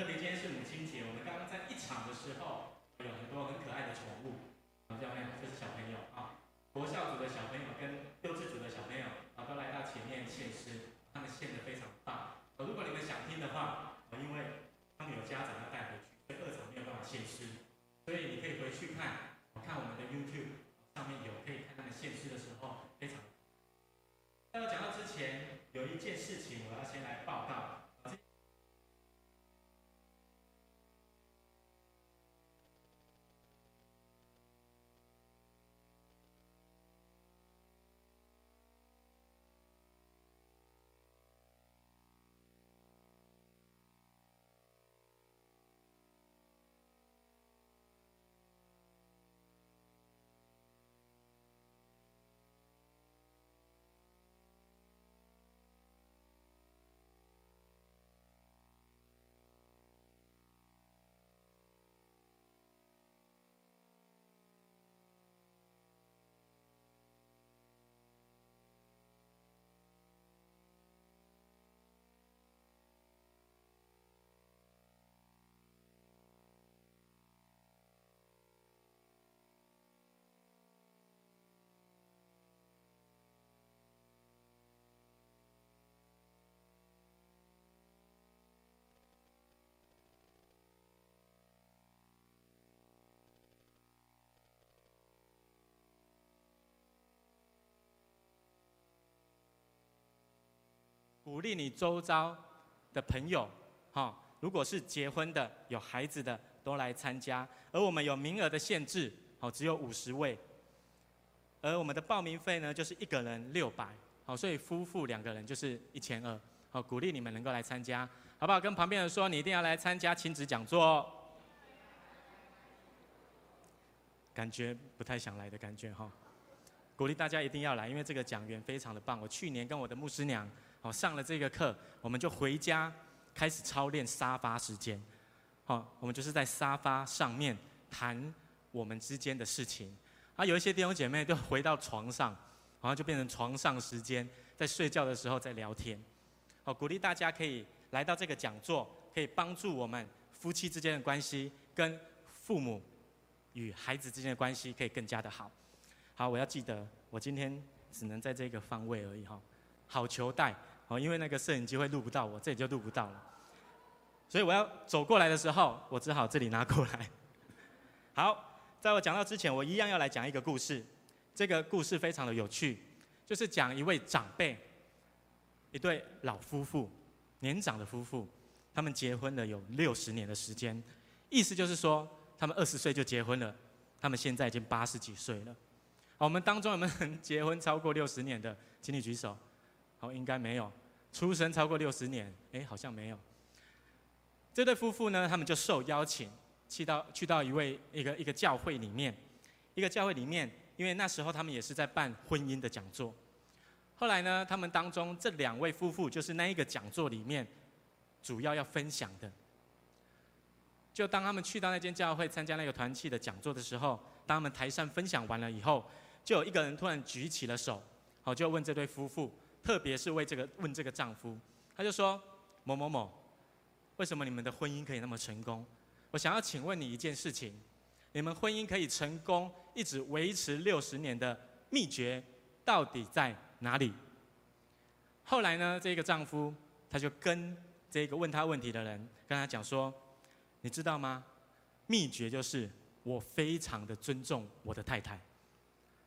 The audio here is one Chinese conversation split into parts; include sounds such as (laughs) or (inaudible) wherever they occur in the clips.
特别今天是母亲节，我们刚刚在一场的时候，有很多很可爱的宠物，看到没有？这是小朋友啊，国校组的小朋友跟幼稚组的小朋友啊，都来到前面献诗，他们献得非常棒。如果你们想听的话，因为他们有家长要带回去，所以二场没有办法献诗，所以你可以回去看，看我们的 YouTube 上面有，可以看他们献诗的时候非常。在我讲到之前，有一件事情我要先来报告。鼓励你周遭的朋友，哈，如果是结婚的、有孩子的，都来参加。而我们有名额的限制，好，只有五十位。而我们的报名费呢，就是一个人六百，好，所以夫妇两个人就是一千二。好，鼓励你们能够来参加，好不好？跟旁边人说，你一定要来参加亲子讲座哦。感觉不太想来的感觉哈。鼓励大家一定要来，因为这个讲员非常的棒。我去年跟我的牧师娘。好，上了这个课，我们就回家开始操练沙发时间。好，我们就是在沙发上面谈我们之间的事情。啊，有一些弟兄姐妹就回到床上，然后就变成床上时间，在睡觉的时候在聊天。好，鼓励大家可以来到这个讲座，可以帮助我们夫妻之间的关系，跟父母与孩子之间的关系可以更加的好。好，我要记得，我今天只能在这个方位而已哈。好球带。哦，因为那个摄影机会录不到我，这里就录不到了，所以我要走过来的时候，我只好这里拿过来。(laughs) 好，在我讲到之前，我一样要来讲一个故事。这个故事非常的有趣，就是讲一位长辈，一对老夫妇，年长的夫妇，他们结婚了有六十年的时间，意思就是说，他们二十岁就结婚了，他们现在已经八十几岁了。我们当中有没有人 (laughs) 结婚超过六十年的？请你举手。好，应该没有。出生超过六十年，哎，好像没有。这对夫妇呢，他们就受邀请去到去到一位一个一个教会里面，一个教会里面，因为那时候他们也是在办婚姻的讲座。后来呢，他们当中这两位夫妇就是那一个讲座里面主要要分享的。就当他们去到那间教会参加那个团契的讲座的时候，当他们台上分享完了以后，就有一个人突然举起了手，好，就问这对夫妇。特别是为这个问这个丈夫，他就说：“某某某，为什么你们的婚姻可以那么成功？我想要请问你一件事情，你们婚姻可以成功一直维持六十年的秘诀到底在哪里？”后来呢，这个丈夫他就跟这个问他问题的人跟他讲说：“你知道吗？秘诀就是我非常的尊重我的太太，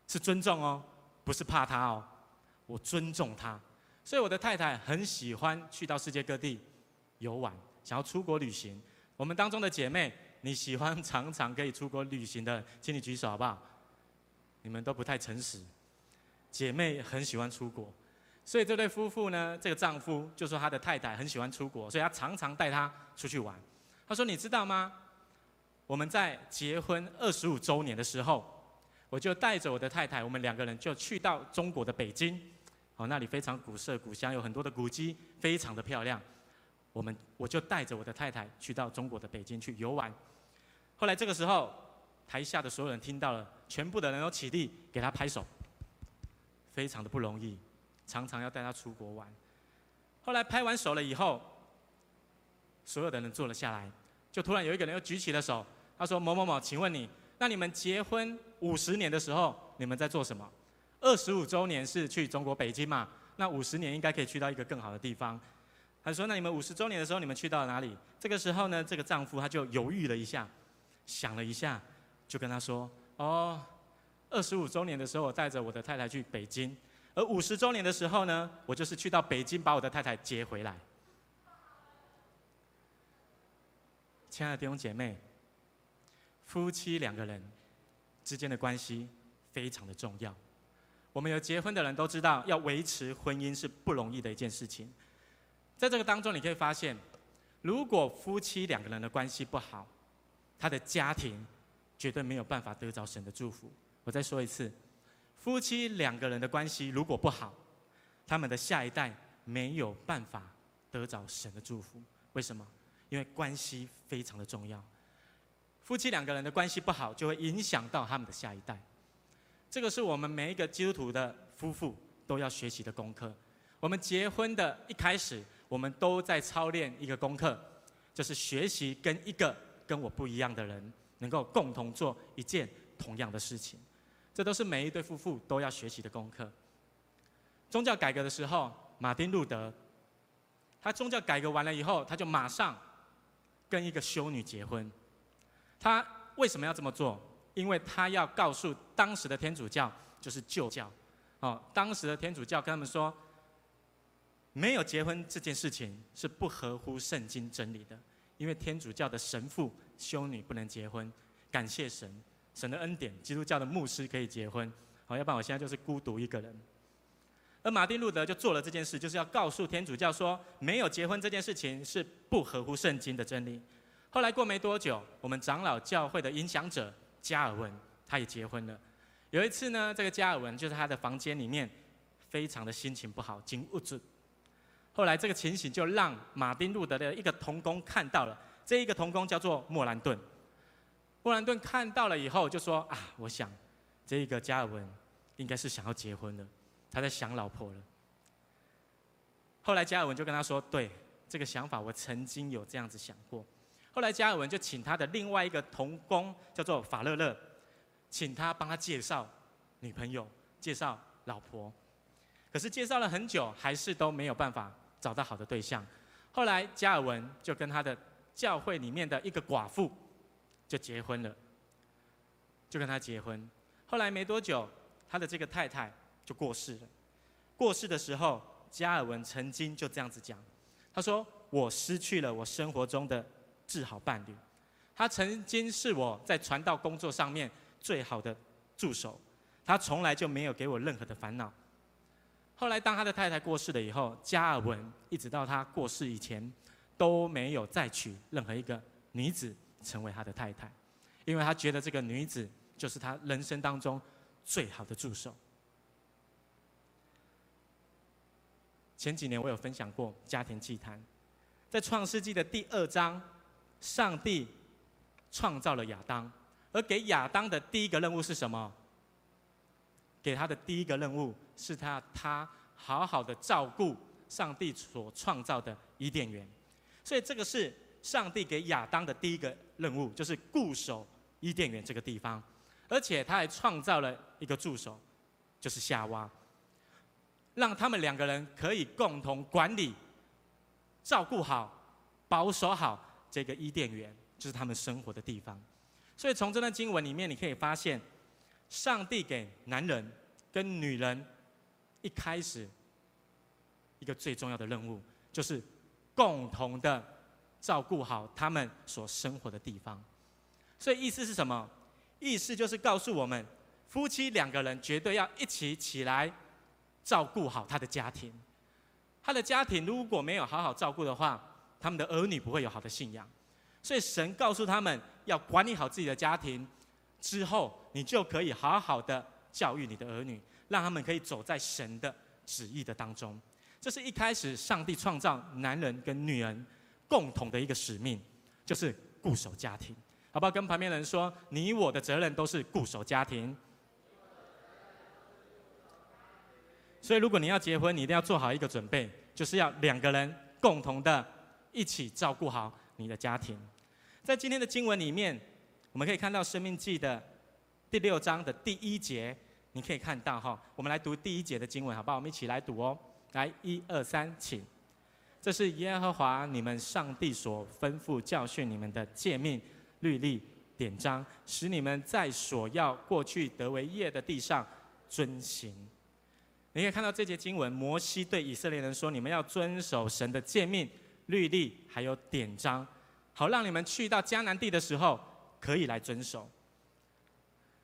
是尊重哦，不是怕她哦。”我尊重他，所以我的太太很喜欢去到世界各地游玩，想要出国旅行。我们当中的姐妹，你喜欢常常可以出国旅行的，请你举手好不好？你们都不太诚实。姐妹很喜欢出国，所以这对夫妇呢，这个丈夫就说他的太太很喜欢出国，所以他常常带她出去玩。他说：“你知道吗？我们在结婚二十五周年的时候。”我就带着我的太太，我们两个人就去到中国的北京，哦，那里非常古色古香，有很多的古迹，非常的漂亮。我们我就带着我的太太去到中国的北京去游玩。后来这个时候，台下的所有人听到了，全部的人都起立给他拍手，非常的不容易，常常要带他出国玩。后来拍完手了以后，所有的人坐了下来，就突然有一个人又举起了手，他说：“某某某，请问你，那你们结婚五十年的时候，你们在做什么？二十五周年是去中国北京嘛？那五十年应该可以去到一个更好的地方。”他说：“那你们五十周年的时候，你们去到了哪里？”这个时候呢，这个丈夫他就犹豫了一下，想了一下，就跟他说：“哦，二十五周年的时候，我带着我的太太去北京，而五十周年的时候呢，我就是去到北京把我的太太接回来。”亲爱的弟兄姐妹，夫妻两个人之间的关系非常的重要。我们有结婚的人都知道，要维持婚姻是不容易的一件事情。在这个当中，你可以发现，如果夫妻两个人的关系不好，他的家庭绝对没有办法得着神的祝福。我再说一次，夫妻两个人的关系如果不好，他们的下一代没有办法得着神的祝福。为什么？因为关系非常的重要。夫妻两个人的关系不好，就会影响到他们的下一代。这个是我们每一个基督徒的夫妇都要学习的功课。我们结婚的一开始，我们都在操练一个功课，就是学习跟一个跟我不一样的人，能够共同做一件同样的事情。这都是每一对夫妇都要学习的功课。宗教改革的时候，马丁路德，他宗教改革完了以后，他就马上跟一个修女结婚。他为什么要这么做？因为他要告诉当时的天主教，就是旧教，哦，当时的天主教跟他们说，没有结婚这件事情是不合乎圣经真理的，因为天主教的神父、修女不能结婚。感谢神，神的恩典，基督教的牧师可以结婚。好，要不然我现在就是孤独一个人。而马丁路德就做了这件事，就是要告诉天主教说，没有结婚这件事情是不合乎圣经的真理。后来过没多久，我们长老教会的影响者。加尔文，他也结婚了。有一次呢，这个加尔文就是他的房间里面，非常的心情不好，紧物质。后来这个情形就让马丁路德的一个同工看到了，这一个同工叫做莫兰顿。莫兰顿看到了以后就说：“啊，我想这一个加尔文应该是想要结婚了，他在想老婆了。”后来加尔文就跟他说：“对，这个想法我曾经有这样子想过。”后来加尔文就请他的另外一个同工叫做法勒勒，请他帮他介绍女朋友、介绍老婆。可是介绍了很久，还是都没有办法找到好的对象。后来加尔文就跟他的教会里面的一个寡妇就结婚了，就跟他结婚。后来没多久，他的这个太太就过世了。过世的时候，加尔文曾经就这样子讲，他说：“我失去了我生活中的。”至好伴侣，他曾经是我在传道工作上面最好的助手，他从来就没有给我任何的烦恼。后来当他的太太过世了以后，加尔文一直到他过世以前都没有再娶任何一个女子成为他的太太，因为他觉得这个女子就是他人生当中最好的助手。前几年我有分享过家庭祭坛，在创世纪的第二章。上帝创造了亚当，而给亚当的第一个任务是什么？给他的第一个任务是他他好好的照顾上帝所创造的伊甸园，所以这个是上帝给亚当的第一个任务，就是固守伊甸园这个地方，而且他还创造了一个助手，就是夏娃，让他们两个人可以共同管理、照顾好、保守好。这个伊甸园就是他们生活的地方，所以从这段经文里面，你可以发现，上帝给男人跟女人一开始一个最重要的任务，就是共同的照顾好他们所生活的地方。所以意思是什么？意思就是告诉我们，夫妻两个人绝对要一起起来照顾好他的家庭。他的家庭如果没有好好照顾的话，他们的儿女不会有好的信仰，所以神告诉他们要管理好自己的家庭，之后你就可以好好的教育你的儿女，让他们可以走在神的旨意的当中。这是一开始上帝创造男人跟女人共同的一个使命，就是固守家庭，好不好？跟旁边人说，你我的责任都是固守家庭。所以如果你要结婚，你一定要做好一个准备，就是要两个人共同的。一起照顾好你的家庭。在今天的经文里面，我们可以看到《生命记》的第六章的第一节，你可以看到哈，我们来读第一节的经文，好不好？我们一起来读哦。来，一二三，请。这是耶和华你们上帝所吩咐教训你们的诫命、律例、典章，使你们在所要过去得为业的地上遵行。你可以看到这节经文，摩西对以色列人说：“你们要遵守神的诫命、律例，还有典章，好让你们去到迦南地的时候可以来遵守。”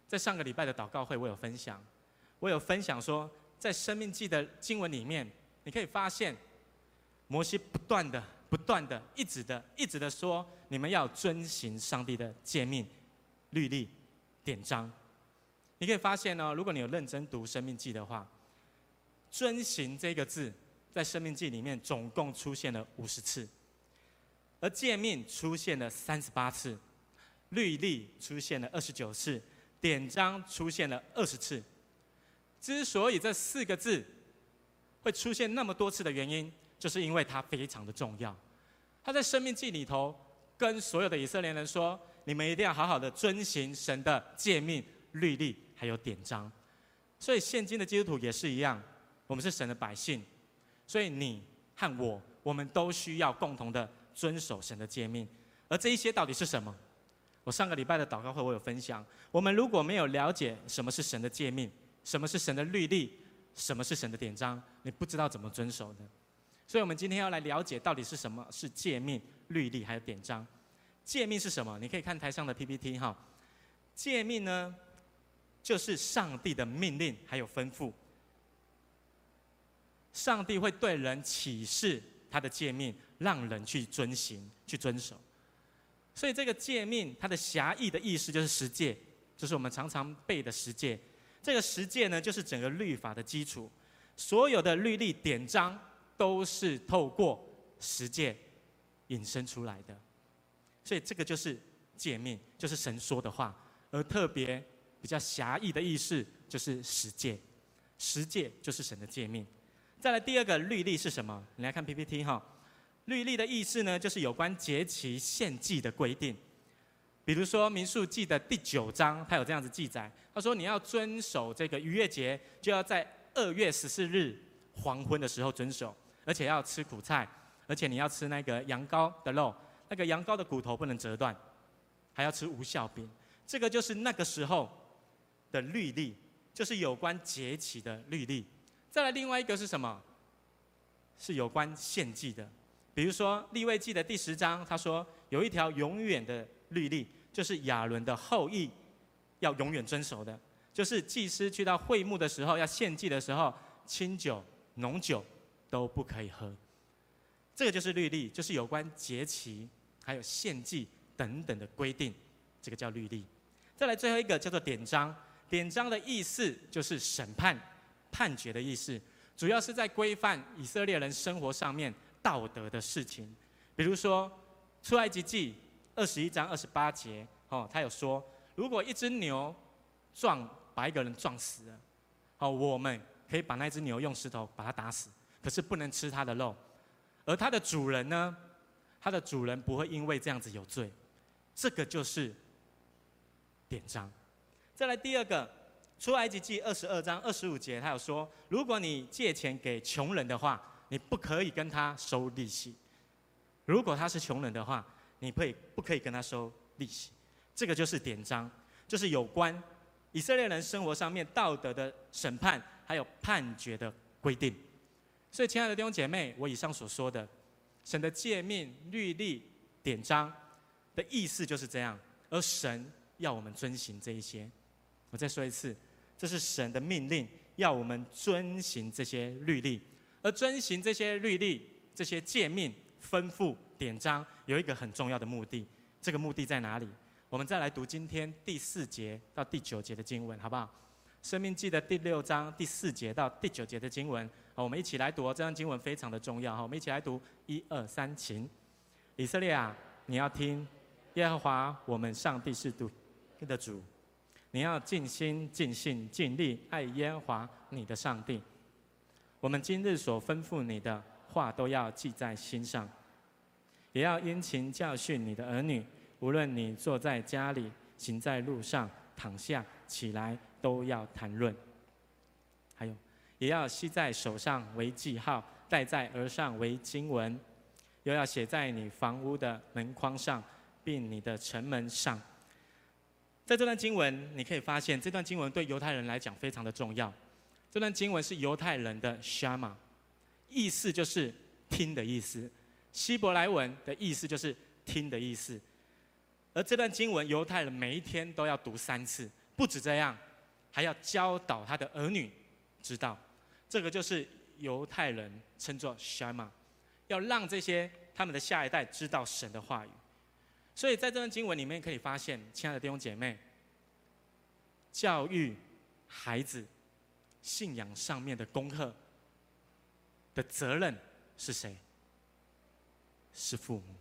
在上个礼拜的祷告会，我有分享，我有分享说，在生命记的经文里面，你可以发现。摩西不断的、不断的、一直的、一直的说：“你们要遵行上帝的诫命、律例、典章。”你可以发现呢，如果你有认真读《生命记》的话，“遵行”这个字在《生命记》里面总共出现了五十次，而诫命出现了三十八次，律例出现了二十九次，典章出现了二十次。之所以这四个字会出现那么多次的原因，就是因为它非常的重要，他在《生命记》里头跟所有的以色列人说：“你们一定要好好的遵行神的诫命、律例还有典章。”所以现今的基督徒也是一样，我们是神的百姓，所以你和我，我们都需要共同的遵守神的诫命。而这一些到底是什么？我上个礼拜的祷告会我有分享，我们如果没有了解什么是神的诫命，什么是神的律例，什么是神的典章，你不知道怎么遵守的。所以，我们今天要来了解到底是什么是诫命、律例还有典章。诫命是什么？你可以看台上的 PPT 哈。诫命呢，就是上帝的命令还有吩咐。上帝会对人启示他的诫命，让人去遵行、去遵守。所以，这个诫命它的狭义的意思就是十诫，就是我们常常背的十诫。这个十诫呢，就是整个律法的基础，所有的律例典章。都是透过十诫引申出来的，所以这个就是诫命，就是神说的话。而特别比较狭义的意思就是十诫，十诫就是神的诫命。再来第二个律例是什么？你来看 PPT 哈。律例的意思呢，就是有关节期献祭的规定。比如说民数记的第九章，它有这样子记载，他说你要遵守这个逾越节，就要在二月十四日黄昏的时候遵守。而且要吃苦菜，而且你要吃那个羊羔的肉，那个羊羔的骨头不能折断，还要吃无酵饼。这个就是那个时候的律例，就是有关节期的律例。再来另外一个是什么？是有关献祭的。比如说立位记的第十章，他说有一条永远的律例，就是亚伦的后裔要永远遵守的，就是祭司去到会幕的时候要献祭的时候，清酒、浓酒。都不可以喝，这个就是律例，就是有关节期、还有献祭等等的规定，这个叫律例。再来最后一个叫做典章，典章的意思就是审判、判决的意思，主要是在规范以色列人生活上面道德的事情。比如说出埃及记二十一章二十八节，哦，他有说，如果一只牛撞把一个人撞死了，哦，我们可以把那只牛用石头把它打死。可是不能吃它的肉，而它的主人呢？它的主人不会因为这样子有罪，这个就是典章。再来第二个，出埃及记二十二章二十五节，他有说：如果你借钱给穷人的话，你不可以跟他收利息；如果他是穷人的话，你不可以不可以跟他收利息。这个就是典章，就是有关以色列人生活上面道德的审判还有判决的规定。所以，亲爱的弟兄姐妹，我以上所说的，神的诫命、律例、典章的意思就是这样，而神要我们遵行这一些。我再说一次，这是神的命令，要我们遵行这些律例。而遵行这些律例、这些诫命、吩咐、典章，有一个很重要的目的。这个目的在哪里？我们再来读今天第四节到第九节的经文，好不好？生命记的第六章第四节到第九节的经文。好我们一起来读哦，这段经文非常的重要哈。我们一起来读，一二三，请。以色列啊，你要听，耶和华我们上帝是独一的主，你要尽心、尽性、尽力爱耶和华你的上帝。我们今日所吩咐你的话，都要记在心上，也要殷勤教训你的儿女，无论你坐在家里、行在路上、躺下起来，都要谈论。还有，也要系在手上为记号，戴在额上为经文，又要写在你房屋的门框上，并你的城门上。在这段经文，你可以发现，这段经文对犹太人来讲非常的重要。这段经文是犹太人的 Shama，意思就是听的意思。希伯来文的意思就是听的意思。而这段经文，犹太人每一天都要读三次，不止这样，还要教导他的儿女知道。这个就是犹太人称作 Shama，要让这些他们的下一代知道神的话语。所以在这段经文里面可以发现，亲爱的弟兄姐妹，教育孩子信仰上面的功课的责任是谁？是父母。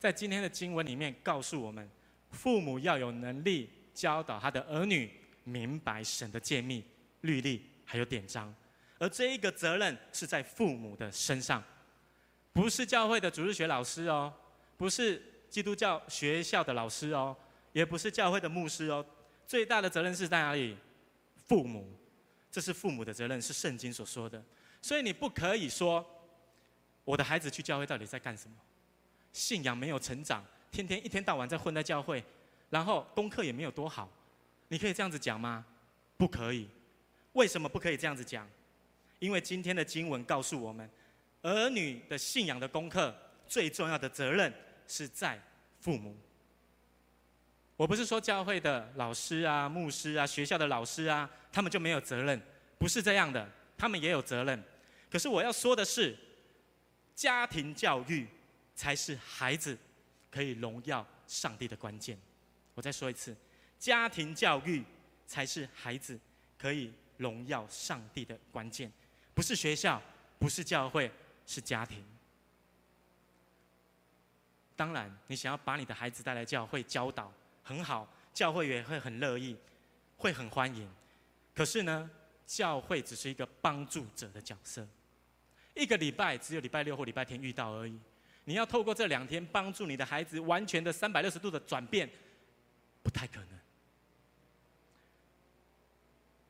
在今天的经文里面告诉我们，父母要有能力教导他的儿女明白神的诫命、律例还有典章，而这一个责任是在父母的身上，不是教会的主日学老师哦，不是。基督教学校的老师哦，也不是教会的牧师哦，最大的责任是在哪里？父母，这是父母的责任，是圣经所说的。所以你不可以说，我的孩子去教会到底在干什么？信仰没有成长，天天一天到晚在混在教会，然后功课也没有多好，你可以这样子讲吗？不可以。为什么不可以这样子讲？因为今天的经文告诉我们，儿女的信仰的功课最重要的责任。是在父母。我不是说教会的老师啊、牧师啊、学校的老师啊，他们就没有责任，不是这样的，他们也有责任。可是我要说的是，家庭教育才是孩子可以荣耀上帝的关键。我再说一次，家庭教育才是孩子可以荣耀上帝的关键，不是学校，不是教会，是家庭。当然，你想要把你的孩子带来教会教导，很好，教会也会很乐意，会很欢迎。可是呢，教会只是一个帮助者的角色，一个礼拜只有礼拜六或礼拜天遇到而已。你要透过这两天帮助你的孩子完全的三百六十度的转变，不太可能。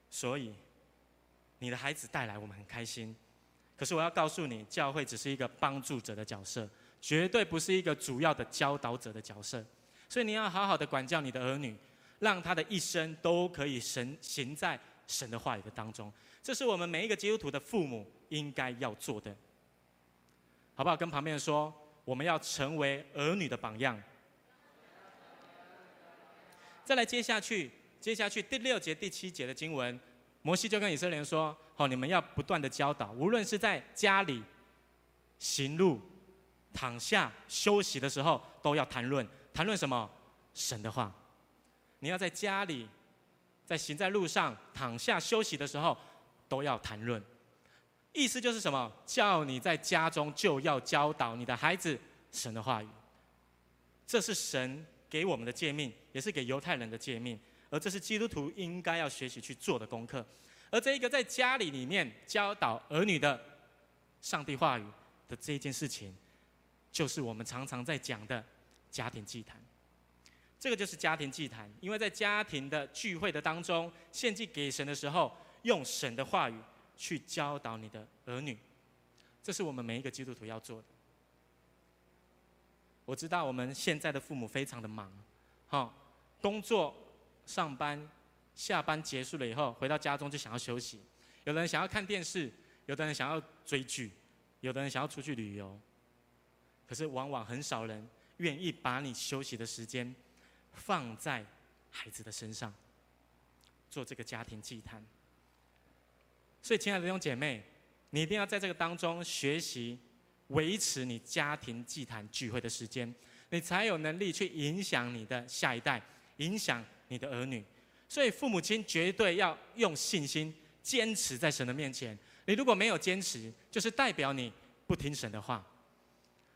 所以，你的孩子带来我们很开心，可是我要告诉你，教会只是一个帮助者的角色。绝对不是一个主要的教导者的角色，所以你要好好的管教你的儿女，让他的一生都可以神行在神的话语的当中。这是我们每一个基督徒的父母应该要做的，好不好？跟旁边人说，我们要成为儿女的榜样。再来接下去，接下去第六节、第七节的经文，摩西就跟以色列人说：“好，你们要不断的教导，无论是在家里行路。”躺下休息的时候，都要谈论谈论什么？神的话。你要在家里，在行在路上，躺下休息的时候，都要谈论。意思就是什么？叫你在家中就要教导你的孩子神的话语。这是神给我们的诫命，也是给犹太人的诫命，而这是基督徒应该要学习去做的功课。而这一个在家里里面教导儿女的上帝话语的这一件事情。就是我们常常在讲的家庭祭坛，这个就是家庭祭坛，因为在家庭的聚会的当中，献祭给神的时候，用神的话语去教导你的儿女，这是我们每一个基督徒要做的。我知道我们现在的父母非常的忙，好，工作、上班、下班结束了以后，回到家中就想要休息，有的人想要看电视，有的人想要追剧，有的人想要出去旅游。可是，往往很少人愿意把你休息的时间放在孩子的身上，做这个家庭祭坛。所以，亲爱的弟兄姐妹，你一定要在这个当中学习，维持你家庭祭坛聚会的时间，你才有能力去影响你的下一代，影响你的儿女。所以，父母亲绝对要用信心坚持在神的面前。你如果没有坚持，就是代表你不听神的话。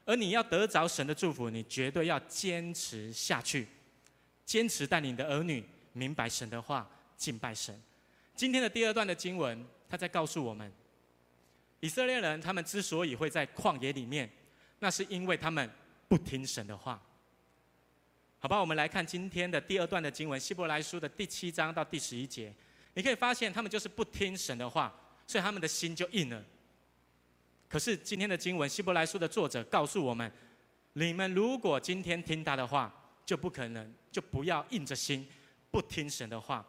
而你要得着神的祝福，你绝对要坚持下去，坚持带领你的儿女明白神的话，敬拜神。今天的第二段的经文，他在告诉我们，以色列人他们之所以会在旷野里面，那是因为他们不听神的话。好吧，我们来看今天的第二段的经文，希伯来书的第七章到第十一节，你可以发现他们就是不听神的话，所以他们的心就硬了。可是今天的经文，希伯来书的作者告诉我们：你们如果今天听他的话，就不可能，就不要硬着心不听神的话，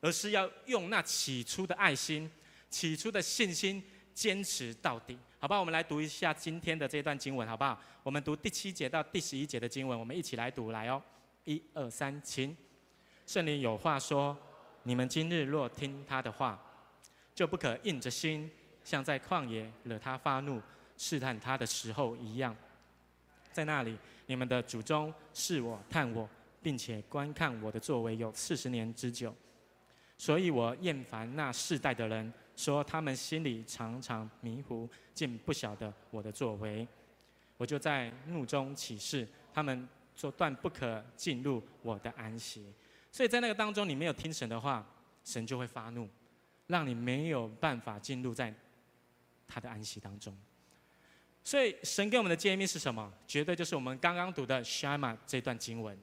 而是要用那起初的爱心、起初的信心坚持到底。好吧，我们来读一下今天的这段经文，好不好？我们读第七节到第十一节的经文，我们一起来读，来哦，一二三，请。圣灵有话说：你们今日若听他的话，就不可硬着心，像在旷野惹他发怒、试探他的时候一样。在那里，你们的祖宗试我、探我，并且观看我的作为有四十年之久，所以我厌烦那世代的人。说他们心里常常迷糊，竟不晓得我的作为。我就在怒中起誓，他们说断不可进入我的安息。所以在那个当中，你没有听神的话，神就会发怒，让你没有办法进入在他的安息当中。所以神给我们的诫命是什么？绝对就是我们刚刚读的 Shema 这段经文。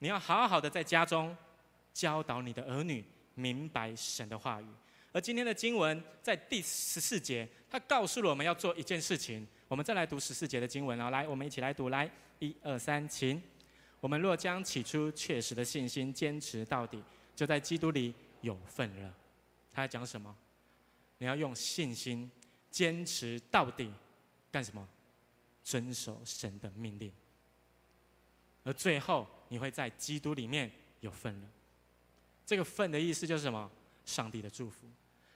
你要好好的在家中教导你的儿女明白神的话语。而今天的经文在第十四节，他告诉了我们要做一件事情。我们再来读十四节的经文啊，来，我们一起来读，来，一二三，请。我们若将起初确实的信心坚持到底，就在基督里有份了。他在讲什么？你要用信心坚持到底，干什么？遵守神的命令。而最后，你会在基督里面有份了。这个份的意思就是什么？上帝的祝福，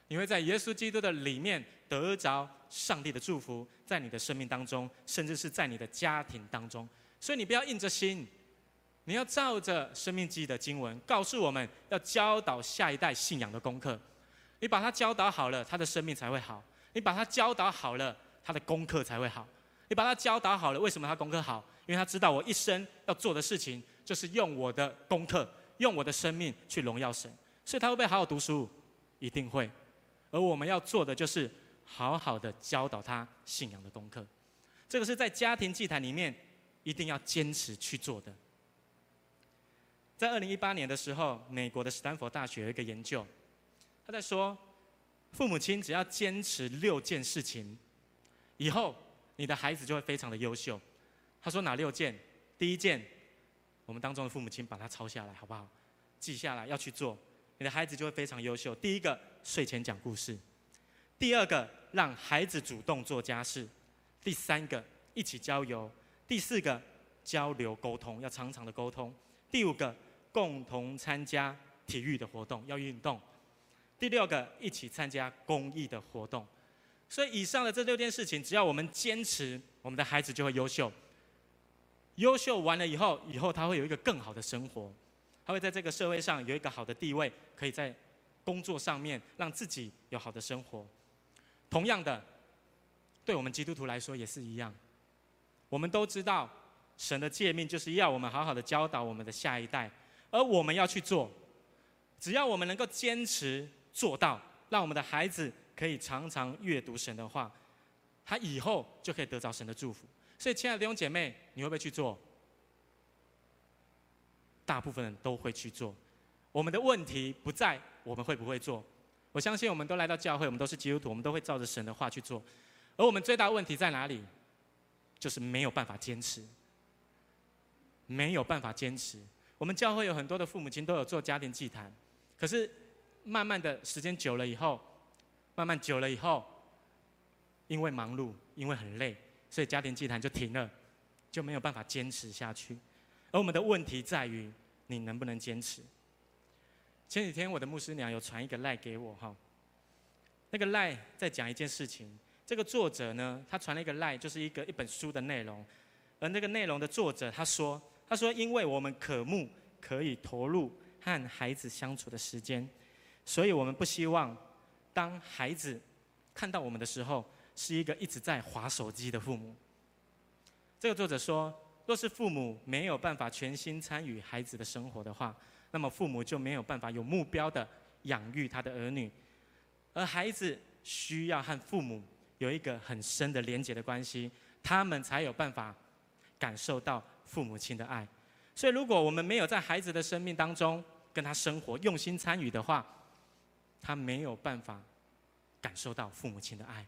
你会在耶稣基督的里面得着上帝的祝福，在你的生命当中，甚至是在你的家庭当中。所以你不要硬着心，你要照着生命记的经文告诉我们要教导下一代信仰的功课。你把它教导好了，他的生命才会好；你把他教导好了，他的功课才会好。你把他教导好了，为什么他功课好？因为他知道我一生要做的事情就是用我的功课，用我的生命去荣耀神。所以他会不会好好读书？一定会。而我们要做的就是好好的教导他信仰的功课。这个是在家庭祭坛里面一定要坚持去做的。在二零一八年的时候，美国的斯坦福大学有一个研究，他在说，父母亲只要坚持六件事情，以后你的孩子就会非常的优秀。他说哪六件？第一件，我们当中的父母亲把它抄下来，好不好？记下来要去做。你的孩子就会非常优秀。第一个，睡前讲故事；第二个，让孩子主动做家事；第三个，一起郊游；第四个，交流沟通，要常常的沟通；第五个，共同参加体育的活动，要运动；第六个，一起参加公益的活动。所以，以上的这六件事情，只要我们坚持，我们的孩子就会优秀。优秀完了以后，以后他会有一个更好的生活。他会在这个社会上有一个好的地位，可以在工作上面让自己有好的生活。同样的，对我们基督徒来说也是一样。我们都知道，神的诫命就是要我们好好的教导我们的下一代，而我们要去做。只要我们能够坚持做到，让我们的孩子可以常常阅读神的话，他以后就可以得着神的祝福。所以，亲爱的弟兄姐妹，你会不会去做？大部分人都会去做，我们的问题不在我们会不会做。我相信我们都来到教会，我们都是基督徒，我们都会照着神的话去做。而我们最大的问题在哪里？就是没有办法坚持，没有办法坚持。我们教会有很多的父母亲都有做家庭祭坛，可是慢慢的时间久了以后，慢慢久了以后，因为忙碌，因为很累，所以家庭祭坛就停了，就没有办法坚持下去。而我们的问题在于，你能不能坚持？前几天我的牧师娘有传一个赖给我哈，那个赖在讲一件事情。这个作者呢，他传了一个赖，就是一个一本书的内容。而那个内容的作者他说，他说因为我们渴慕可以投入和孩子相处的时间，所以我们不希望当孩子看到我们的时候，是一个一直在划手机的父母。这个作者说。若是父母没有办法全心参与孩子的生活的话，那么父母就没有办法有目标的养育他的儿女，而孩子需要和父母有一个很深的连结的关系，他们才有办法感受到父母亲的爱。所以，如果我们没有在孩子的生命当中跟他生活、用心参与的话，他没有办法感受到父母亲的爱。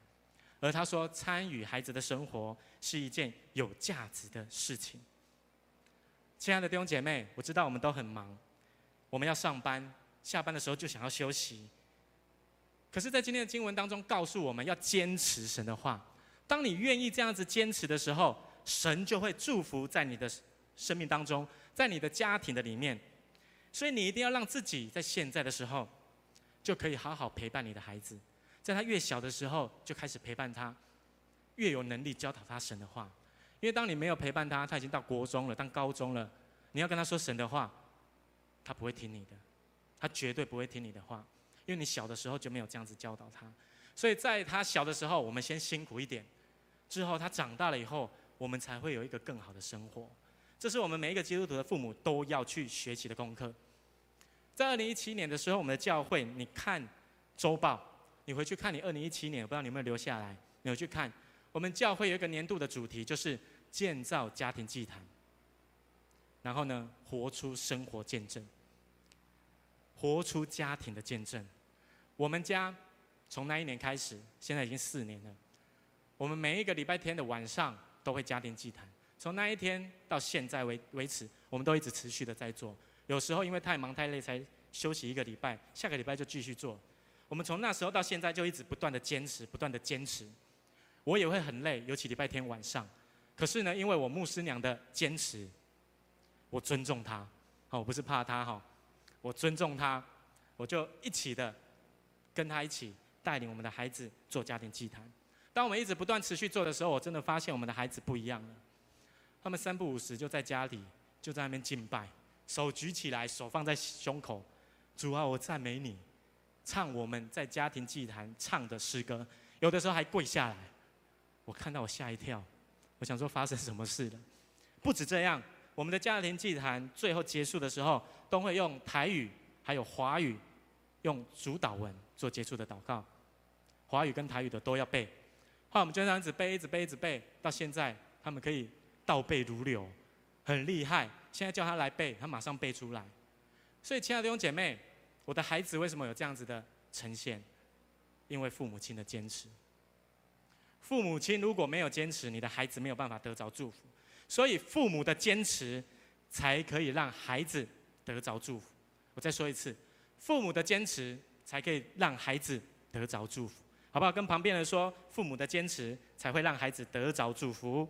而他说，参与孩子的生活是一件有价值的事情。亲爱的弟兄姐妹，我知道我们都很忙，我们要上班，下班的时候就想要休息。可是，在今天的经文当中，告诉我们要坚持神的话。当你愿意这样子坚持的时候，神就会祝福在你的生命当中，在你的家庭的里面。所以，你一定要让自己在现在的时候，就可以好好陪伴你的孩子，在他越小的时候就开始陪伴他，越有能力教导他神的话。因为当你没有陪伴他，他已经到国中了，当高中了，你要跟他说神的话，他不会听你的，他绝对不会听你的话，因为你小的时候就没有这样子教导他。所以在他小的时候，我们先辛苦一点，之后他长大了以后，我们才会有一个更好的生活。这是我们每一个基督徒的父母都要去学习的功课。在二零一七年的时候，我们的教会，你看周报，你回去看你二零一七年，我不知道你有没有留下来，你有去看。我们教会有一个年度的主题，就是。建造家庭祭坛，然后呢，活出生活见证，活出家庭的见证。我们家从那一年开始，现在已经四年了。我们每一个礼拜天的晚上都会家庭祭坛，从那一天到现在为为止，我们都一直持续的在做。有时候因为太忙太累，才休息一个礼拜，下个礼拜就继续做。我们从那时候到现在就一直不断的坚持，不断的坚持。我也会很累，尤其礼拜天晚上。可是呢，因为我牧师娘的坚持，我尊重她，好，我不是怕她哈，我尊重她，我就一起的跟她一起带领我们的孩子做家庭祭坛。当我们一直不断持续做的时候，我真的发现我们的孩子不一样了。他们三不五时就在家里就在那边敬拜，手举起来，手放在胸口，主啊，我赞美你，唱我们在家庭祭坛唱的诗歌，有的时候还跪下来，我看到我吓一跳。我想说发生什么事了？不止这样，我们的家庭祭坛最后结束的时候，都会用台语还有华语，用主导文做结束的祷告。华语跟台语的都要背。后来我们就这样子背，一直背，一直背，到现在他们可以倒背如流，很厉害。现在叫他来背，他马上背出来。所以，亲爱的弟兄姐妹，我的孩子为什么有这样子的呈现？因为父母亲的坚持。父母亲如果没有坚持，你的孩子没有办法得着祝福。所以父母的坚持，才可以让孩子得着祝福。我再说一次，父母的坚持才可以让孩子得着祝福，好不好？跟旁边人说，父母的坚持才会让孩子得着祝福。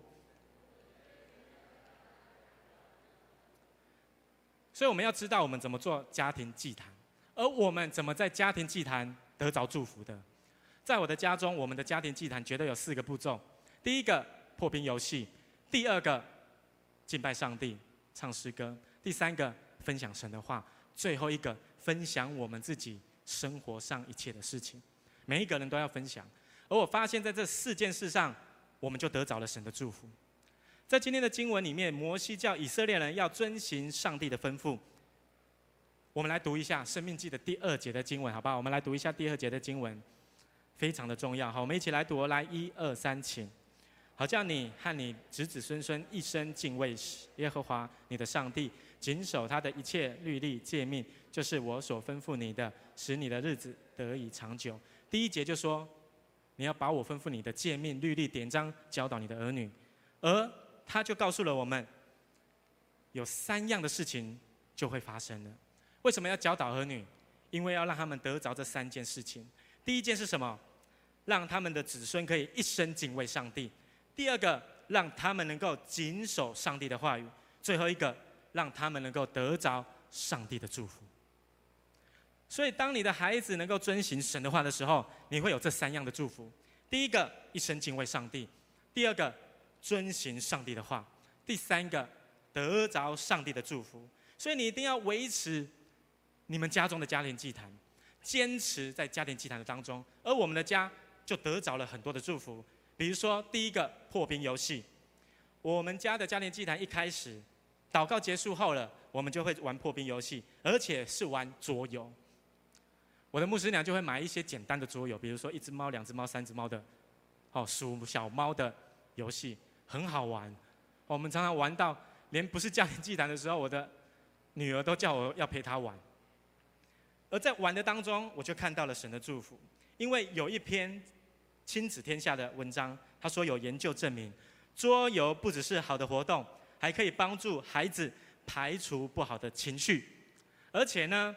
所以我们要知道我们怎么做家庭祭坛，而我们怎么在家庭祭坛得着祝福的。在我的家中，我们的家庭祭坛绝对有四个步骤：第一个破冰游戏，第二个敬拜上帝、唱诗歌，第三个分享神的话，最后一个分享我们自己生活上一切的事情。每一个人都要分享。而我发现，在这四件事上，我们就得着了神的祝福。在今天的经文里面，摩西叫以色列人要遵行上帝的吩咐。我们来读一下《生命记》的第二节的经文，好不好？我们来读一下第二节的经文。非常的重要，好，我们一起来读，来一二三，请，好叫你和你子子孙孙一生敬畏耶和华你的上帝，谨守他的一切律例诫命，就是我所吩咐你的，使你的日子得以长久。第一节就说，你要把我吩咐你的诫命、律例、典章教导你的儿女，而他就告诉了我们，有三样的事情就会发生了。为什么要教导儿女？因为要让他们得着这三件事情。第一件是什么？让他们的子孙可以一生敬畏上帝。第二个，让他们能够谨守上帝的话语。最后一个，让他们能够得着上帝的祝福。所以，当你的孩子能够遵行神的话的时候，你会有这三样的祝福：第一个，一生敬畏上帝；第二个，遵循上帝的话；第三个，得着上帝的祝福。所以，你一定要维持你们家中的家庭祭坛。坚持在家庭祭坛的当中，而我们的家就得着了很多的祝福。比如说，第一个破冰游戏，我们家的家庭祭坛一开始，祷告结束后了，我们就会玩破冰游戏，而且是玩桌游。我的牧师娘就会买一些简单的桌游，比如说一只猫、两只猫、三只猫的，哦，数小猫的游戏，很好玩。我们常常玩到连不是家庭祭坛的时候，我的女儿都叫我要陪她玩。而在玩的当中，我就看到了神的祝福，因为有一篇亲子天下的文章，他说有研究证明，桌游不只是好的活动，还可以帮助孩子排除不好的情绪，而且呢，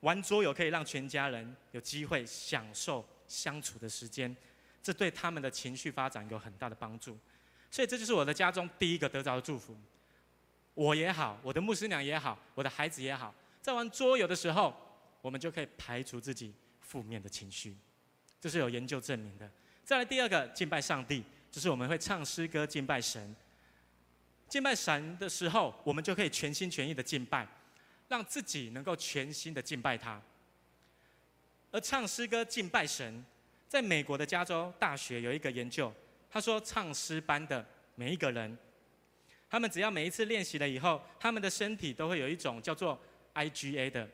玩桌游可以让全家人有机会享受相处的时间，这对他们的情绪发展有很大的帮助。所以这就是我的家中第一个得着的祝福。我也好，我的牧师娘也好，我的孩子也好，在玩桌游的时候，我们就可以排除自己负面的情绪，这是有研究证明的。再来第二个，敬拜上帝，就是我们会唱诗歌敬拜神。敬拜神的时候，我们就可以全心全意的敬拜，让自己能够全心的敬拜他。而唱诗歌敬拜神，在美国的加州大学有一个研究，他说唱诗班的每一个人，他们只要每一次练习了以后，他们的身体都会有一种叫做 IgA 的。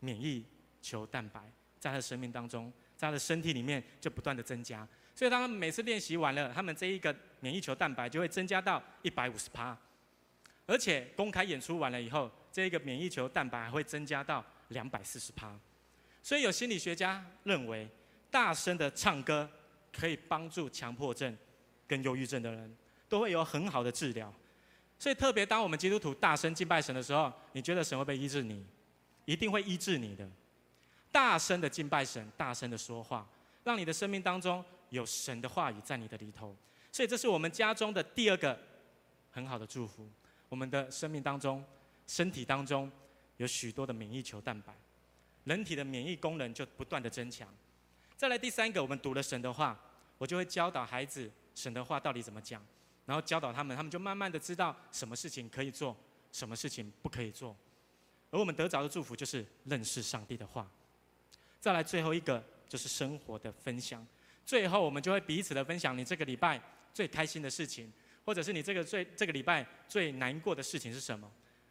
免疫球蛋白在他的生命当中，在他的身体里面就不断的增加，所以当他们每次练习完了，他们这一个免疫球蛋白就会增加到一百五十趴，而且公开演出完了以后，这一个免疫球蛋白还会增加到两百四十趴。所以有心理学家认为，大声的唱歌可以帮助强迫症跟忧郁症的人都会有很好的治疗。所以特别当我们基督徒大声敬拜神的时候，你觉得神会不会医治你？一定会医治你的，大声的敬拜神，大声的说话，让你的生命当中有神的话语在你的里头。所以这是我们家中的第二个很好的祝福。我们的生命当中，身体当中有许多的免疫球蛋白，人体的免疫功能就不断的增强。再来第三个，我们读了神的话，我就会教导孩子神的话到底怎么讲，然后教导他们，他们就慢慢的知道什么事情可以做，什么事情不可以做。而我们得着的祝福就是认识上帝的话。再来最后一个就是生活的分享。最后我们就会彼此的分享，你这个礼拜最开心的事情，或者是你这个最这个礼拜最难过的事情是什么？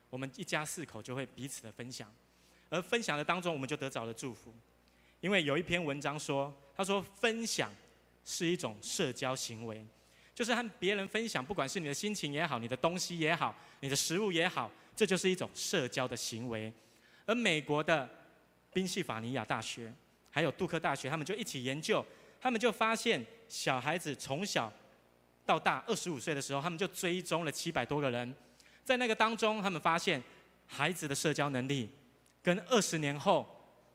我们一家四口就会彼此的分享。而分享的当中，我们就得着了祝福。因为有一篇文章说，他说分享是一种社交行为，就是和别人分享，不管是你的心情也好，你的东西也好，你的食物也好。这就是一种社交的行为，而美国的宾夕法尼亚大学还有杜克大学，他们就一起研究，他们就发现小孩子从小到大二十五岁的时候，他们就追踪了七百多个人，在那个当中，他们发现孩子的社交能力跟二十年后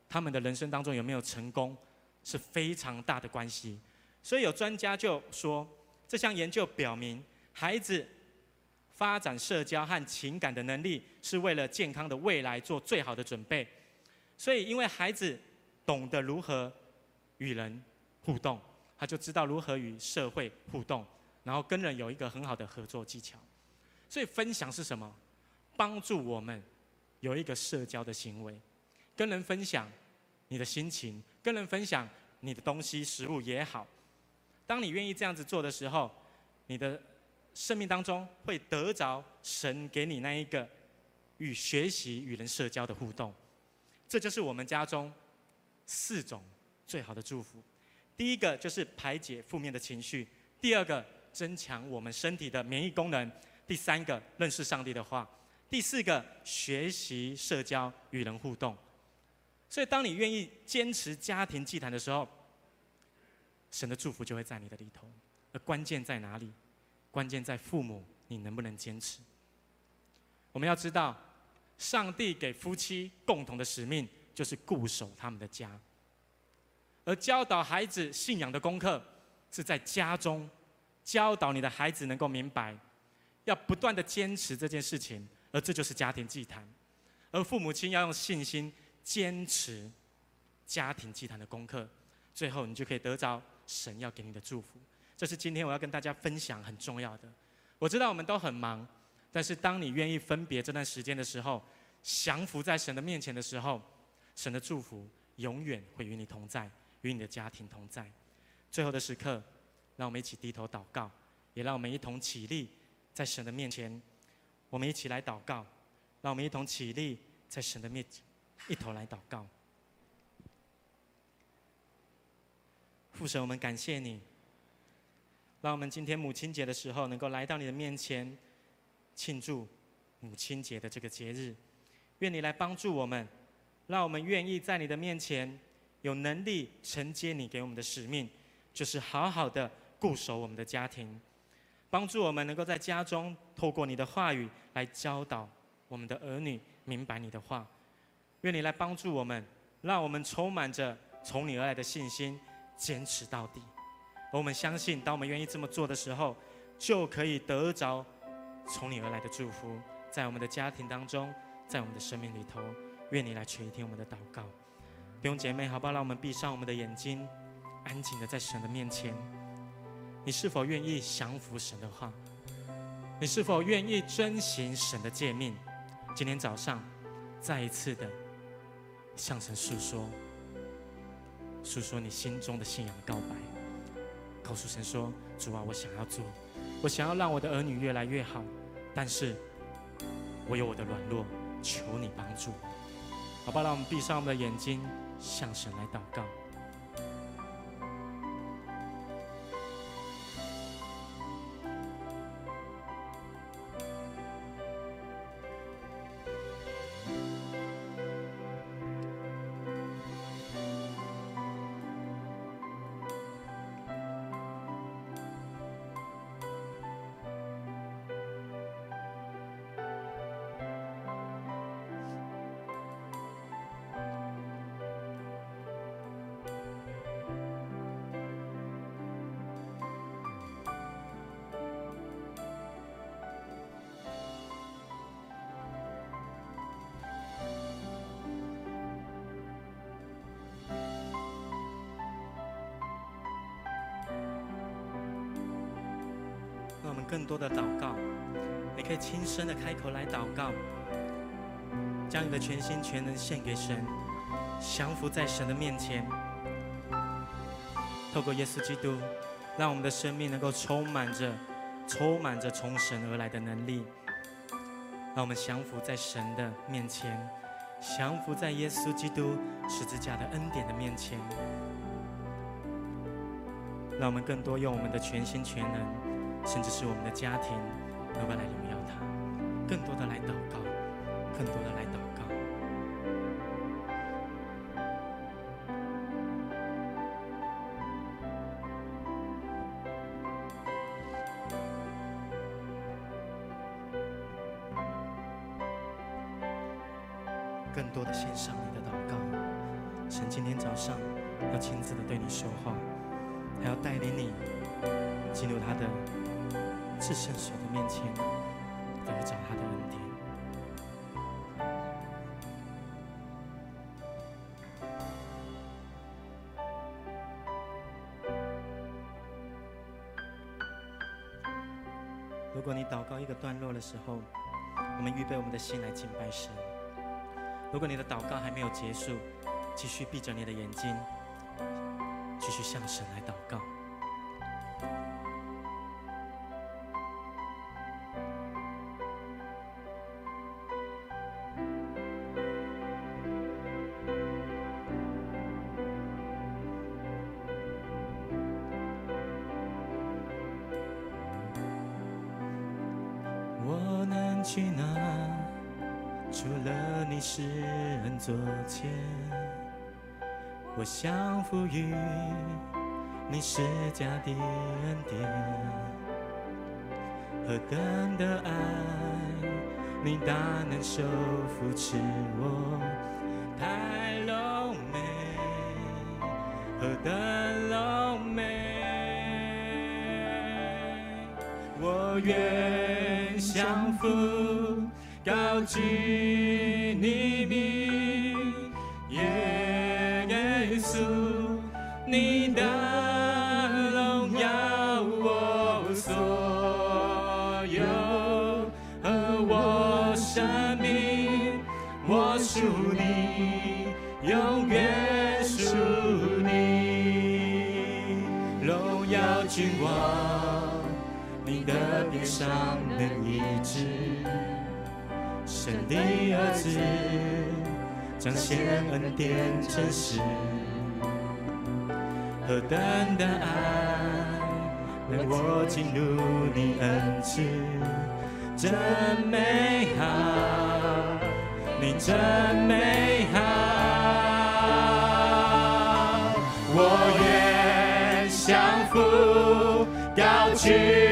他们的人生当中有没有成功是非常大的关系。所以有专家就说，这项研究表明孩子。发展社交和情感的能力，是为了健康的未来做最好的准备。所以，因为孩子懂得如何与人互动，他就知道如何与社会互动，然后跟人有一个很好的合作技巧。所以，分享是什么？帮助我们有一个社交的行为，跟人分享你的心情，跟人分享你的东西、食物也好。当你愿意这样子做的时候，你的。生命当中会得着神给你那一个与学习与人社交的互动，这就是我们家中四种最好的祝福。第一个就是排解负面的情绪，第二个增强我们身体的免疫功能，第三个认识上帝的话，第四个学习社交与人互动。所以，当你愿意坚持家庭祭坛的时候，神的祝福就会在你的里头。而关键在哪里？关键在父母，你能不能坚持？我们要知道，上帝给夫妻共同的使命就是固守他们的家，而教导孩子信仰的功课是在家中教导你的孩子能够明白，要不断的坚持这件事情，而这就是家庭祭坛。而父母亲要用信心坚持家庭祭坛的功课，最后你就可以得着神要给你的祝福。这是今天我要跟大家分享很重要的。我知道我们都很忙，但是当你愿意分别这段时间的时候，降服在神的面前的时候，神的祝福永远会与你同在，与你的家庭同在。最后的时刻，让我们一起低头祷告，也让我们一同起立，在神的面前，我们一起来祷告。让我们一同起立，在神的面前，一同来祷告。父神，我们感谢你。让我们今天母亲节的时候，能够来到你的面前，庆祝母亲节的这个节日。愿你来帮助我们，让我们愿意在你的面前，有能力承接你给我们的使命，就是好好的固守我们的家庭，帮助我们能够在家中透过你的话语来教导我们的儿女明白你的话。愿你来帮助我们，让我们充满着从你而来的信心，坚持到底。而我们相信，当我们愿意这么做的时候，就可以得着从你而来的祝福，在我们的家庭当中，在我们的生命里头。愿你来垂听我们的祷告。弟兄姐妹，好不好？让我们闭上我们的眼睛，安静的在神的面前。你是否愿意降服神的话？你是否愿意遵行神的诫命？今天早上，再一次的向神诉说，诉说你心中的信仰告白。告诉神说：“主啊，我想要做，我想要让我的儿女越来越好，但是我有我的软弱，求你帮助。好吧，让我们闭上我们的眼睛，向神来祷告。”更多的祷告，你可以轻声的开口来祷告，将你的全心全能献给神，降服在神的面前。透过耶稣基督，让我们的生命能够充满着、充满着从神而来的能力。让我们降服在神的面前，降服在耶稣基督十字架的恩典的面前。让我们更多用我们的全心全能。甚至是我们的家庭，能够来荣耀他，更多的来祷告，更多的来祷告，的心来敬拜神。如果你的祷告还没有结束，继续闭着你的眼睛，继续向神来祷告。我降服于你施加的恩典，何等的爱，你大能手扶持我，太柔美，何等柔美，我愿降服，高举你名，耶稣。你的荣耀我所有，和我生命，我属你，永远属你。荣耀君王，你的鞭伤能医治，神的儿子，彰显恩典真实。何等的爱，让我进入你恩赐，真美好，你真美好，我愿降服，高举。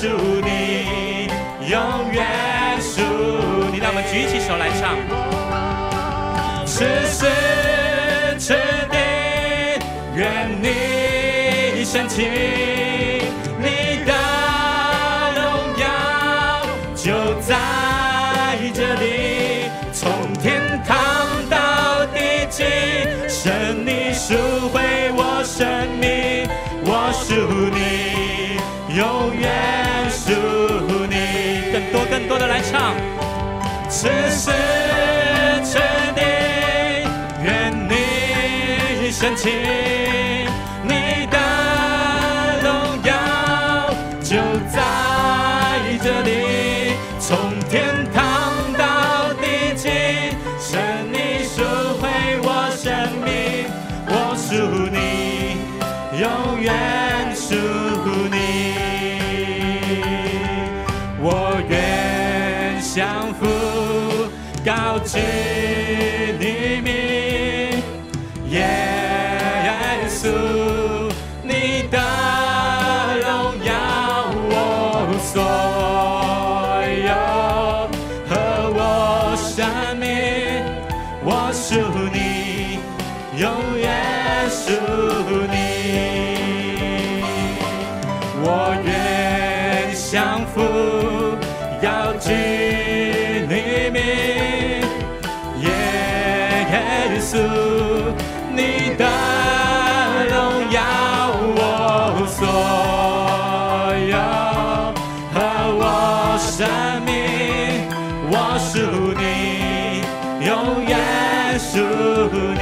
属你，永远属你。让我们举起手来唱。此时此地，愿你深情，更多的来唱，此时稣，你的荣耀我所有，和我生命，我属你，永远属你。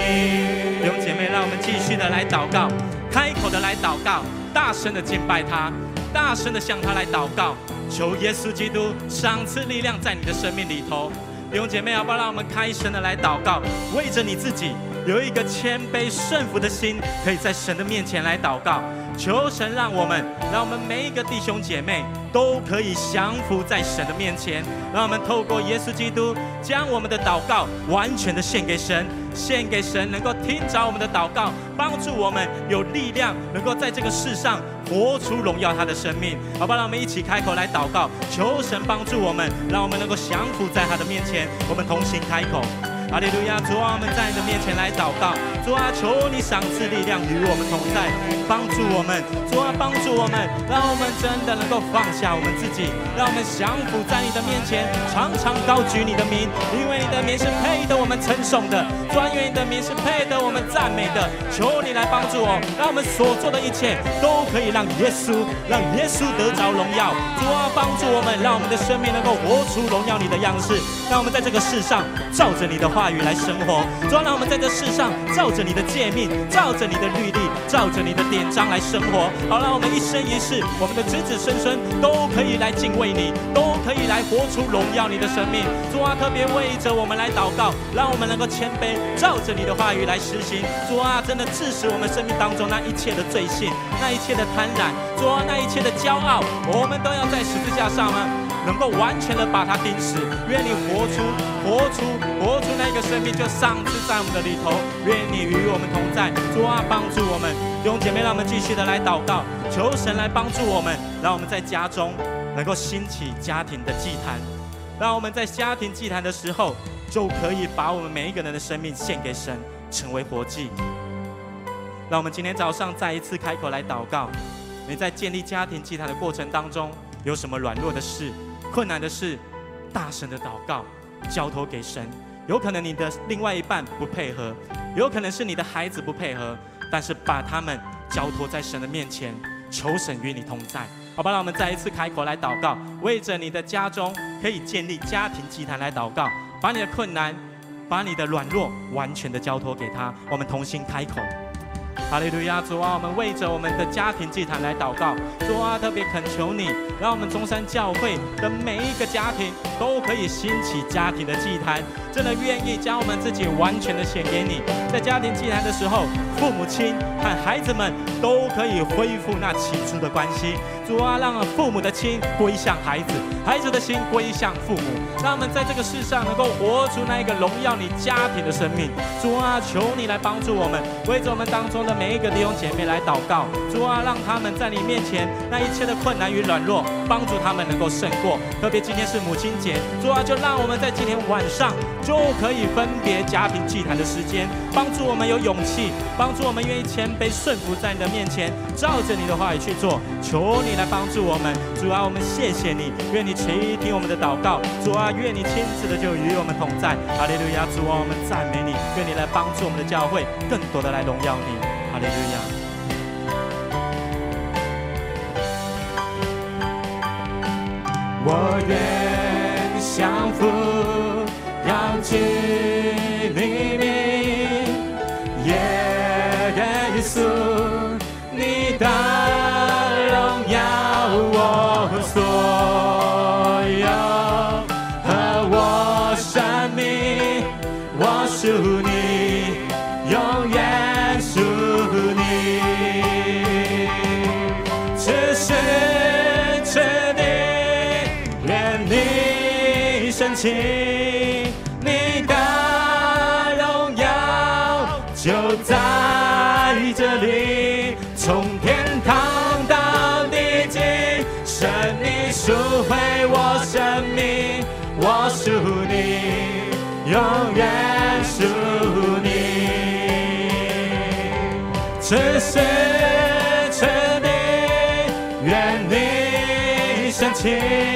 弟兄姐妹，让我们继续的来祷告，开口的来祷告，大声的敬拜他，大声的向他来祷告，求耶稣基督赏赐力量在你的生命里头。弟兄姐妹，要不要？让我们开神的来祷告，为着你自己有一个谦卑顺服的心，可以在神的面前来祷告，求神让我们，让我们每一个弟兄姐妹都可以降服在神的面前，让我们透过耶稣基督，将我们的祷告完全的献给神，献给神，能够听着我们的祷告，帮助我们有力量，能够在这个世上。活出荣耀他的生命，好吧，让我们一起开口来祷告，求神帮助我们，让我们能够降服在他的面前。我们同心开口。哈利路亚！主啊，我们在你的面前来祷告。主啊，求你赏赐力量与我们同在，帮助我们。主啊，帮助我们，让我们真的能够放下我们自己，让我们降服在你的面前，常常高举你的名，因为你的名是配得我们称颂的，专愿你的名是配得我们赞美的。求你来帮助我，让我们所做的一切都可以让耶稣，让耶稣得着荣耀。主啊，帮助我们，让我们的生命能够活出荣耀你的样式。让我们在这个世上照着你的话语来生活。主啊，让我们在这世上照着你的诫命，照着你的律例，照着你的典章来生活。好，让我们一生一世，我们的子子孙孙都可以来敬畏你，都可以来活出荣耀你的生命。主啊，特别为着我们来祷告，让我们能够谦卑，照着你的话语来实行。主啊，真的致使我们生命当中那一切的罪性，那一切的贪婪，主啊，那一切的骄傲，我们都要在十字架上吗？能够完全的把它钉死，愿你活出、活出、活出那个生命，就上次在我们的里头。愿你与我们同在，主啊，帮助我们。弟兄姐妹，让我们继续的来祷告，求神来帮助我们，让我们在家中能够兴起家庭的祭坛，让我们在家庭祭坛的时候，就可以把我们每一个人的生命献给神，成为活祭。让我们今天早上再一次开口来祷告。你在建立家庭祭坛的过程当中，有什么软弱的事？困难的是，大声的祷告，交托给神。有可能你的另外一半不配合，有可能是你的孩子不配合，但是把他们交托在神的面前，求神与你同在。好吧，让我们再一次开口来祷告，为着你的家中可以建立家庭祭坛来祷告，把你的困难，把你的软弱完全的交托给他。我们同心开口。哈利路亚，主啊，我们为着我们的家庭祭坛来祷告。主啊，特别恳求你，让我们中山教会的每一个家庭都可以兴起家庭的祭坛，真的愿意将我们自己完全的献给你。在家庭祭坛的时候，父母亲和孩子们都可以恢复那起初的关系。主啊，让父母的心归向孩子，孩子的心归向父母，让我们在这个世上能够活出那一个荣耀你家庭的生命。主啊，求你来帮助我们，为着我们当中的每一个弟兄姐妹来祷告。主啊，让他们在你面前那一切的困难与软弱，帮助他们能够胜过。特别今天是母亲节，主啊，就让我们在今天晚上就可以分别家庭祭坛的时间，帮助我们有勇气，帮助我们愿意谦卑顺服在你的面前，照着你的话语去做。求你。来帮助我们，主啊，我们谢谢你，愿你垂听我们的祷告，主啊，愿你亲自的就与我们同在，哈利路亚，主啊，我们赞美你，愿你来帮助我们的教会，更多的来荣耀你，我愿降服，高举你你的荣耀就在这里，从天堂到地极，神你赎回我生命，我属你，永远属你，此时此地，愿你升起。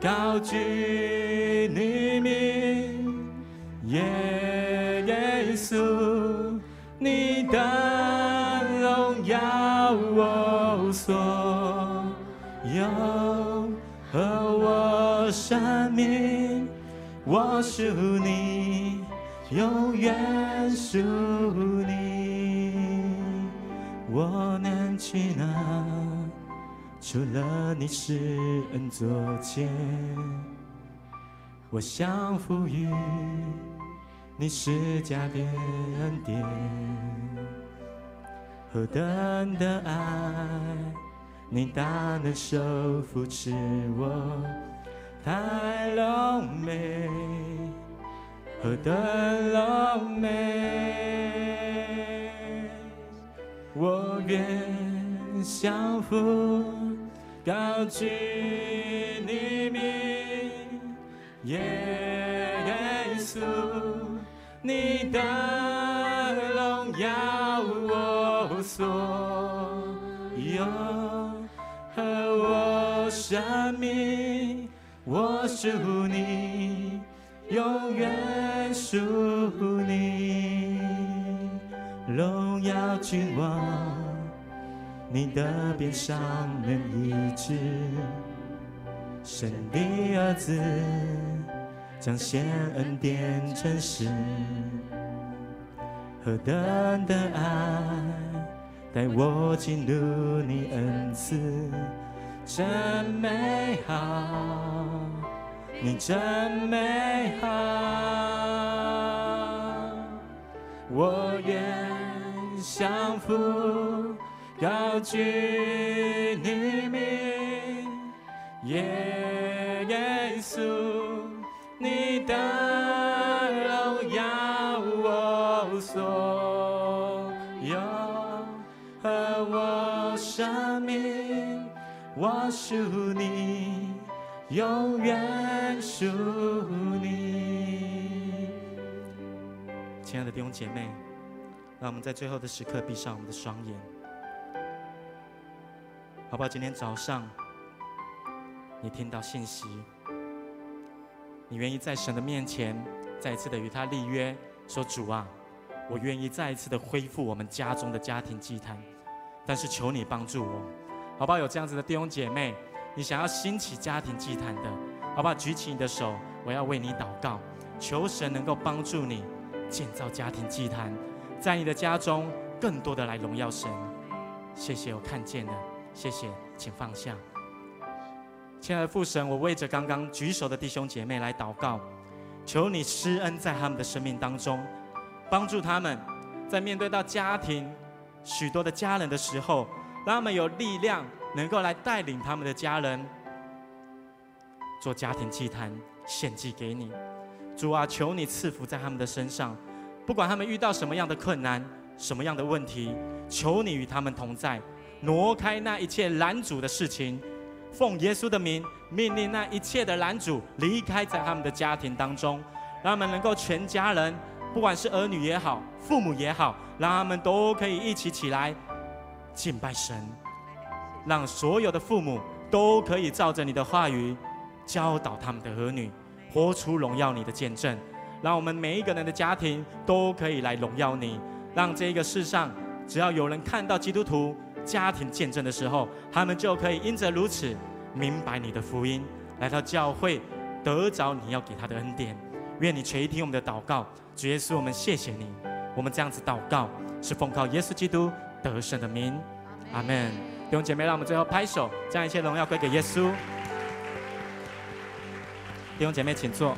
高举你名，耶耶稣，你的荣耀我所有和我生命，我属你，永远属你，我能去哪？除了你是恩座前，我降服于你是加的恩典。何等的爱，你大能手扶持我，太柔美，何等柔美，我愿降服，高举你名，耶稣，你的荣耀我所有，和我生命，我属你，永远属你，荣耀君王。你的鞭伤能医治，神的儿子将显恩典真实，何等的爱带我进入你恩赐，真美好，你真美好，我愿降服。高举你名，耶稣，你的荣耀我所有，和我生命，我属你，永远属你。亲爱的弟兄姐妹，让我们在最后的时刻闭上我们的双眼。好不好？今天早上，你听到信息，你愿意在神的面前再一次的与他立约，说主啊，我愿意再一次的恢复我们家中的家庭祭坛，但是求你帮助我，好不好？有这样子的弟兄姐妹，你想要兴起家庭祭坛的，好不好？举起你的手，我要为你祷告，求神能够帮助你建造家庭祭坛，在你的家中更多的来荣耀神。谢谢，我看见了。谢谢，请放下。亲爱的父神，我为着刚刚举手的弟兄姐妹来祷告，求你施恩在他们的生命当中，帮助他们在面对到家庭许多的家人的时候，让他们有力量能够来带领他们的家人做家庭祭坛献祭给你。主啊，求你赐福在他们的身上，不管他们遇到什么样的困难、什么样的问题，求你与他们同在。挪开那一切拦阻的事情，奉耶稣的名命令那一切的拦阻离开在他们的家庭当中，让他们能够全家人，不管是儿女也好，父母也好，让他们都可以一起起来敬拜神，让所有的父母都可以照着你的话语教导他们的儿女，活出荣耀你的见证，让我们每一个人的家庭都可以来荣耀你，让这个世上只要有人看到基督徒。家庭见证的时候，他们就可以因着如此明白你的福音，来到教会得着你要给他的恩典。愿你垂听我们的祷告，主耶稣，我们谢谢你。我们这样子祷告，是奉靠耶稣基督得胜的名，阿门。弟兄姐妹，让我们最后拍手，将一切荣耀归给耶稣。弟兄姐妹，请坐。